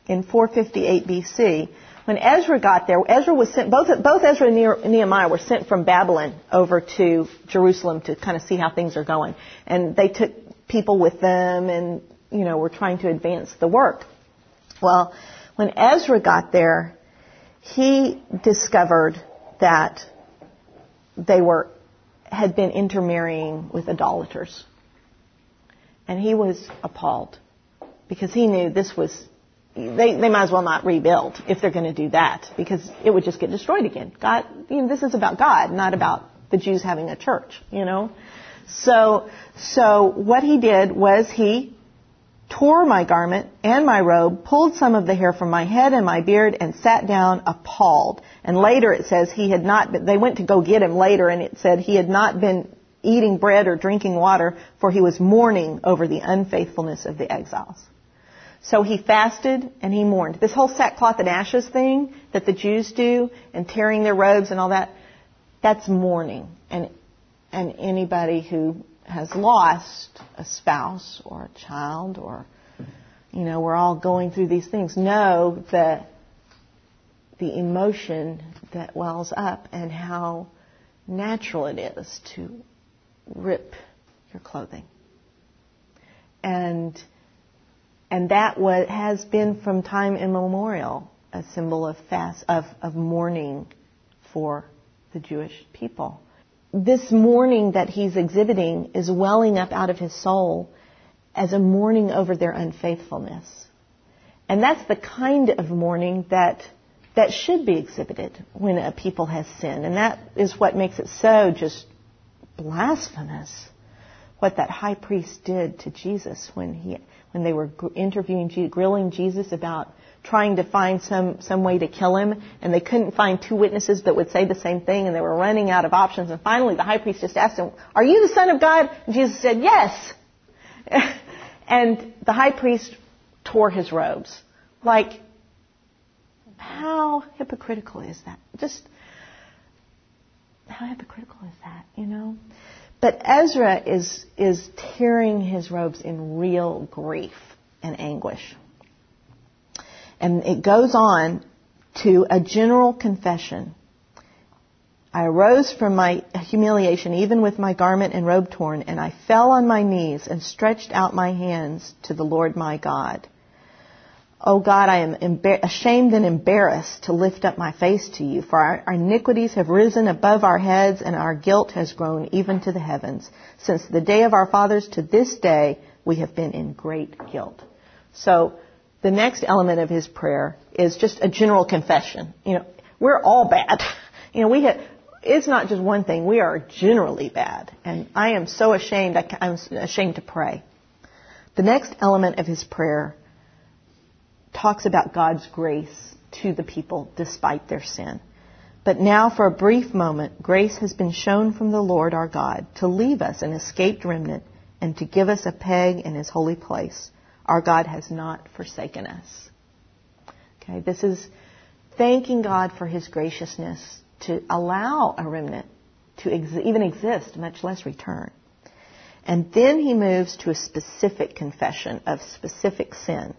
in 458 BC, when Ezra got there, Ezra was sent, both, both Ezra and Nehemiah were sent from Babylon over to Jerusalem to kind of see how things are going. And they took people with them and, you know, were trying to advance the work. Well, when Ezra got there, he discovered that they were had been intermarrying with idolaters. And he was appalled because he knew this was, they, they might as well not rebuild if they're going to do that because it would just get destroyed again. God, you know, this is about God, not about the Jews having a church, you know. So, so what he did was he tore my garment and my robe, pulled some of the hair from my head and my beard, and sat down appalled. And later it says he had not been, they went to go get him later and it said he had not been eating bread or drinking water, for he was mourning over the unfaithfulness of the exiles. So he fasted and he mourned. This whole sackcloth and ashes thing that the Jews do and tearing their robes and all that, that's mourning. And, and anybody who has lost a spouse or a child or, you know, we're all going through these things, know that the emotion that wells up and how natural it is to rip your clothing. And, and that what has been from time immemorial a symbol of fast, of, of mourning for the Jewish people this mourning that he's exhibiting is welling up out of his soul as a mourning over their unfaithfulness. And that's the kind of mourning that that should be exhibited when a people has sinned. And that is what makes it so just blasphemous what that high priest did to Jesus when he when they were interviewing grilling Jesus about trying to find some, some way to kill him, and they couldn't find two witnesses that would say the same thing, and they were running out of options. And finally, the high priest just asked him, Are you the Son of God? And Jesus said, Yes. and the high priest tore his robes. Like, how hypocritical is that? Just, how hypocritical is that, you know? But Ezra is, is tearing his robes in real grief and anguish. And it goes on to a general confession I arose from my humiliation, even with my garment and robe torn, and I fell on my knees and stretched out my hands to the Lord my God. O God, I am embar- ashamed and embarrassed to lift up my face to you, for our, our iniquities have risen above our heads, and our guilt has grown even to the heavens. Since the day of our fathers to this day, we have been in great guilt. So, the next element of his prayer is just a general confession. You know, we're all bad. You know, we have, it's not just one thing. We are generally bad. And I am so ashamed, I, I'm ashamed to pray. The next element of his prayer talks about God's grace to the people despite their sin. But now, for a brief moment, grace has been shown from the Lord our God to leave us an escaped remnant and to give us a peg in his holy place. Our God has not forsaken us. Okay, this is thanking God for his graciousness to allow a remnant to ex- even exist, much less return. And then he moves to a specific confession of specific sin.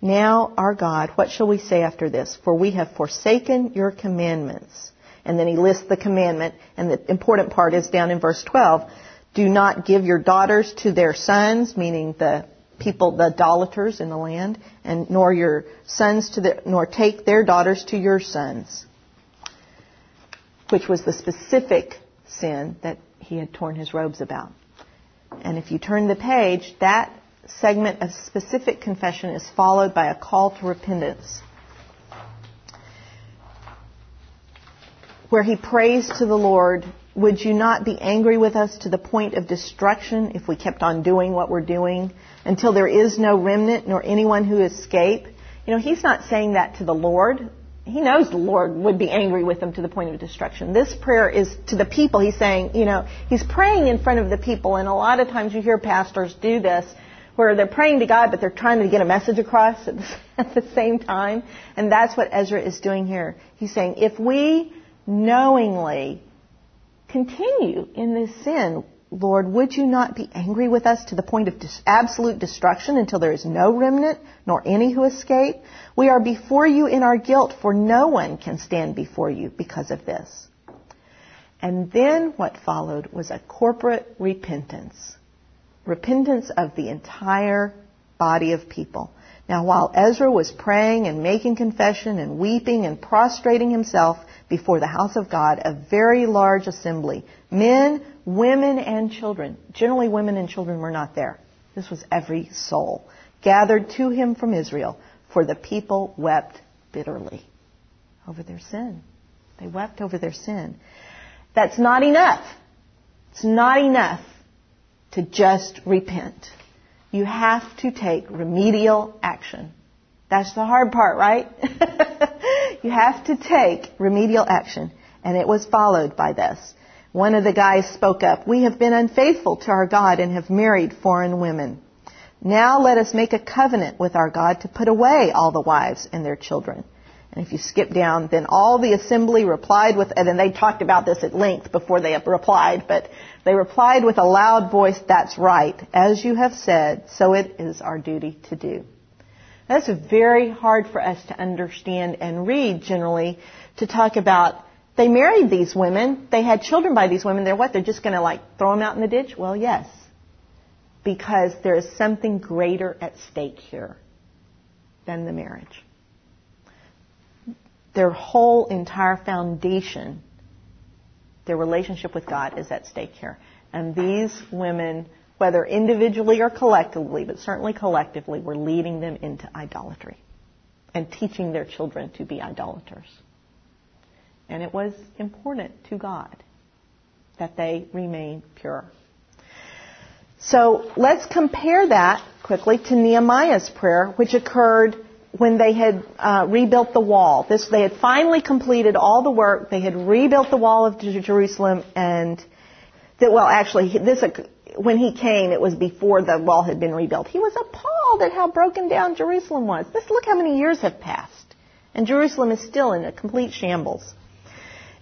Now, our God, what shall we say after this? For we have forsaken your commandments. And then he lists the commandment, and the important part is down in verse 12. Do not give your daughters to their sons, meaning the people, the idolaters in the land, and nor your sons to their, nor take their daughters to your sons which was the specific sin that he had torn his robes about. And if you turn the page, that segment of specific confession is followed by a call to repentance. Where he prays to the Lord, Would you not be angry with us to the point of destruction if we kept on doing what we're doing until there is no remnant nor anyone who escape? You know, he's not saying that to the Lord he knows the Lord would be angry with them to the point of destruction. This prayer is to the people. He's saying, you know, he's praying in front of the people, and a lot of times you hear pastors do this where they're praying to God, but they're trying to get a message across at the, same time. And that's what Ezra is doing here. He's saying, if we knowingly continue in this sin, Lord, would you not be angry with us to the point of absolute destruction until there is no remnant, nor any who escape? We are before you in our guilt, for no one can stand before you because of this. And then what followed was a corporate repentance. Repentance of the entire body of people. Now, while Ezra was praying and making confession and weeping and prostrating himself before the house of God, a very large assembly, men, women, and children, generally women and children were not there. This was every soul, gathered to him from Israel, for the people wept bitterly over their sin. They wept over their sin. That's not enough. It's not enough to just repent. You have to take remedial action. That's the hard part, right? you have to take remedial action. And it was followed by this. One of the guys spoke up, We have been unfaithful to our God and have married foreign women. Now let us make a covenant with our God to put away all the wives and their children. And if you skip down, then all the assembly replied with, and then they talked about this at length before they replied, but they replied with a loud voice, that's right. As you have said, so it is our duty to do. That's very hard for us to understand and read generally to talk about they married these women, they had children by these women, they're what? They're just to like throw them out in the ditch? Well, yes because there is something greater at stake here than the marriage. Their whole entire foundation, their relationship with God is at stake here. And these women, whether individually or collectively, but certainly collectively, were leading them into idolatry and teaching their children to be idolaters. And it was important to God that they remain pure. So let's compare that quickly to Nehemiah's prayer, which occurred when they had uh, rebuilt the wall. This, they had finally completed all the work. They had rebuilt the wall of Jerusalem, and that, well, actually, this when he came, it was before the wall had been rebuilt. He was appalled at how broken down Jerusalem was. This, look how many years have passed, and Jerusalem is still in a complete shambles.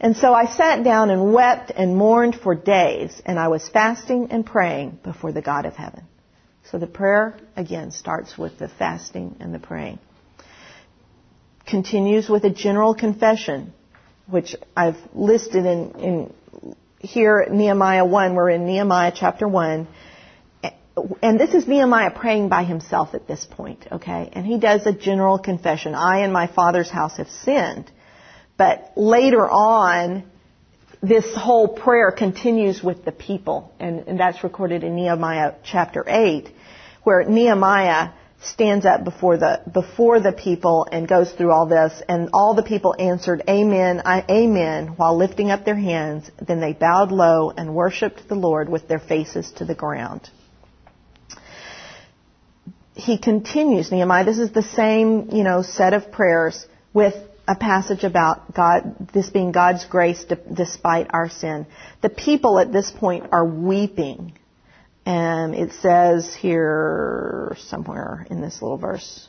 And so I sat down and wept and mourned for days, and I was fasting and praying before the God of heaven. So the prayer, again, starts with the fasting and the praying. Continues with a general confession. which I've listed in, in here Nehemiah 1. We're in Nehemiah chapter 1. And this is Nehemiah praying by himself at this point, okay? And he does a general confession. I and my father's house have sinned. But later on, this whole prayer continues with the people. And, and that's recorded in Nehemiah chapter 8, where Nehemiah stands up before the before the people and goes through all this. And all the people answered amen I, amen while lifting up their hands. Then they bowed low and worshiped the lord with their faces to the ground. He continues nehemiah this is the same you know set of prayers with a passage about god this being god's grace despite our sin. The people at this point are weeping and it says here somewhere in this little verse,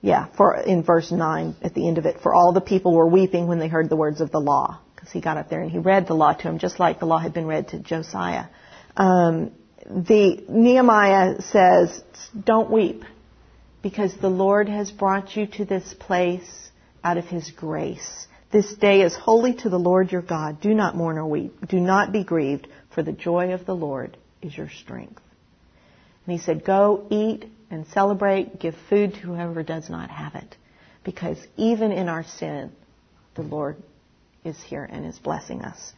yeah, for in verse nine at the end of it, for all the people were weeping when they heard the words of the law, because he got up there and he read the law to them, just like the law had been read to Josiah. Um, the Nehemiah says, "Don't weep, because the Lord has brought you to this place out of His grace." This day is holy to the Lord your God. Do not mourn or weep. Do not be grieved, for the joy of the Lord is your strength. And he said, Go eat and celebrate, give food to whoever does not have it. Because even in our sin, the Lord is here and is blessing us.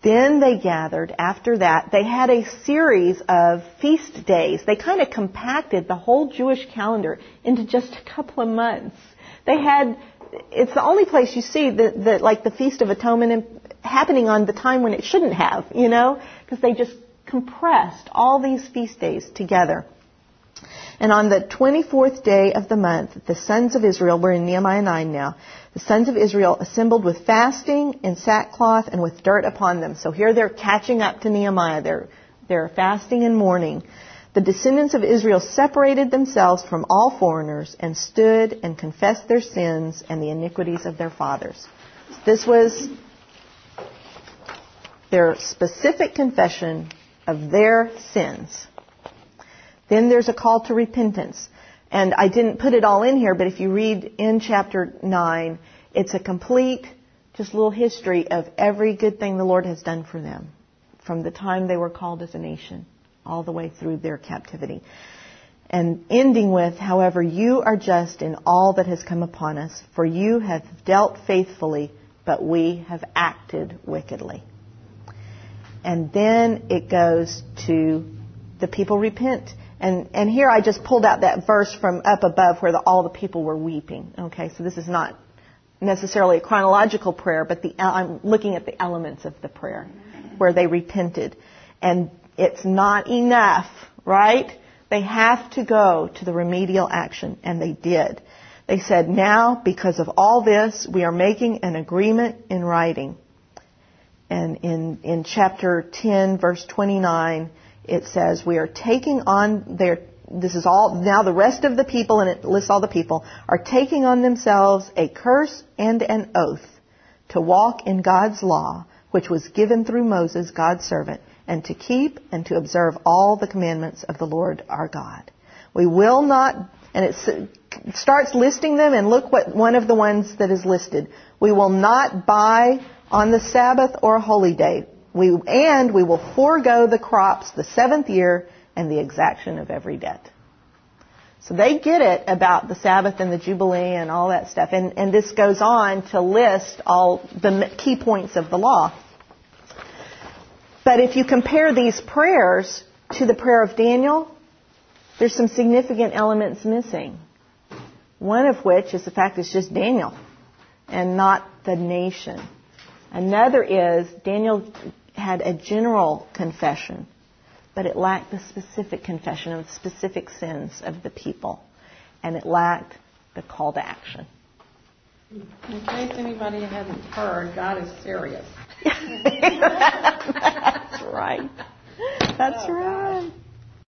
Then they gathered, after that, they had a series of feast days. They kind of compacted the whole Jewish calendar into just a couple of months. They had, it's the only place you see that, like the Feast of Atonement happening on the time when it shouldn't have, you know, because they just compressed all these feast days together. And on the 24th day of the month, the sons of Israel, we're in Nehemiah 9 now, the sons of Israel assembled with fasting and sackcloth and with dirt upon them. So here they're catching up to Nehemiah. They're, they're fasting and mourning. The descendants of Israel separated themselves from all foreigners and stood and confessed their sins and the iniquities of their fathers. This was their specific confession of their sins. Then there's a call to repentance. And I didn't put it all in here, but if you read in chapter 9, it's a complete, just little history of every good thing the Lord has done for them from the time they were called as a nation all the way through their captivity. And ending with, however, you are just in all that has come upon us, for you have dealt faithfully, but we have acted wickedly. And then it goes to the people repent. And, and here I just pulled out that verse from up above where the, all the people were weeping. Okay, so this is not necessarily a chronological prayer, but the, I'm looking at the elements of the prayer where they repented. And it's not enough, right? They have to go to the remedial action, and they did. They said, now, because of all this, we are making an agreement in writing and in, in chapter 10, verse 29, it says, We are taking on their, this is all, now the rest of the people, and it lists all the people, are taking on themselves a curse and an oath to walk in God's law, which was given through Moses, God's servant, and to keep and to observe all the commandments of the Lord our God. We will not, and it starts listing them, and look what one of the ones that is listed. We will not buy on the Sabbath or holy day. We, and we will forego the crops the seventh year and the exaction of every debt. So they get it about the Sabbath and the Jubilee and all that stuff. And, and this goes on to list all the key points of the law. But if you compare these prayers to the prayer of Daniel, there's some significant elements missing. One of which is the fact it's just Daniel and not the nation. Another is Daniel had a general confession, but it lacked the specific confession of the specific sins of the people, and it lacked the call to action. In case anybody hasn't heard, God is serious. That's right. That's oh, right.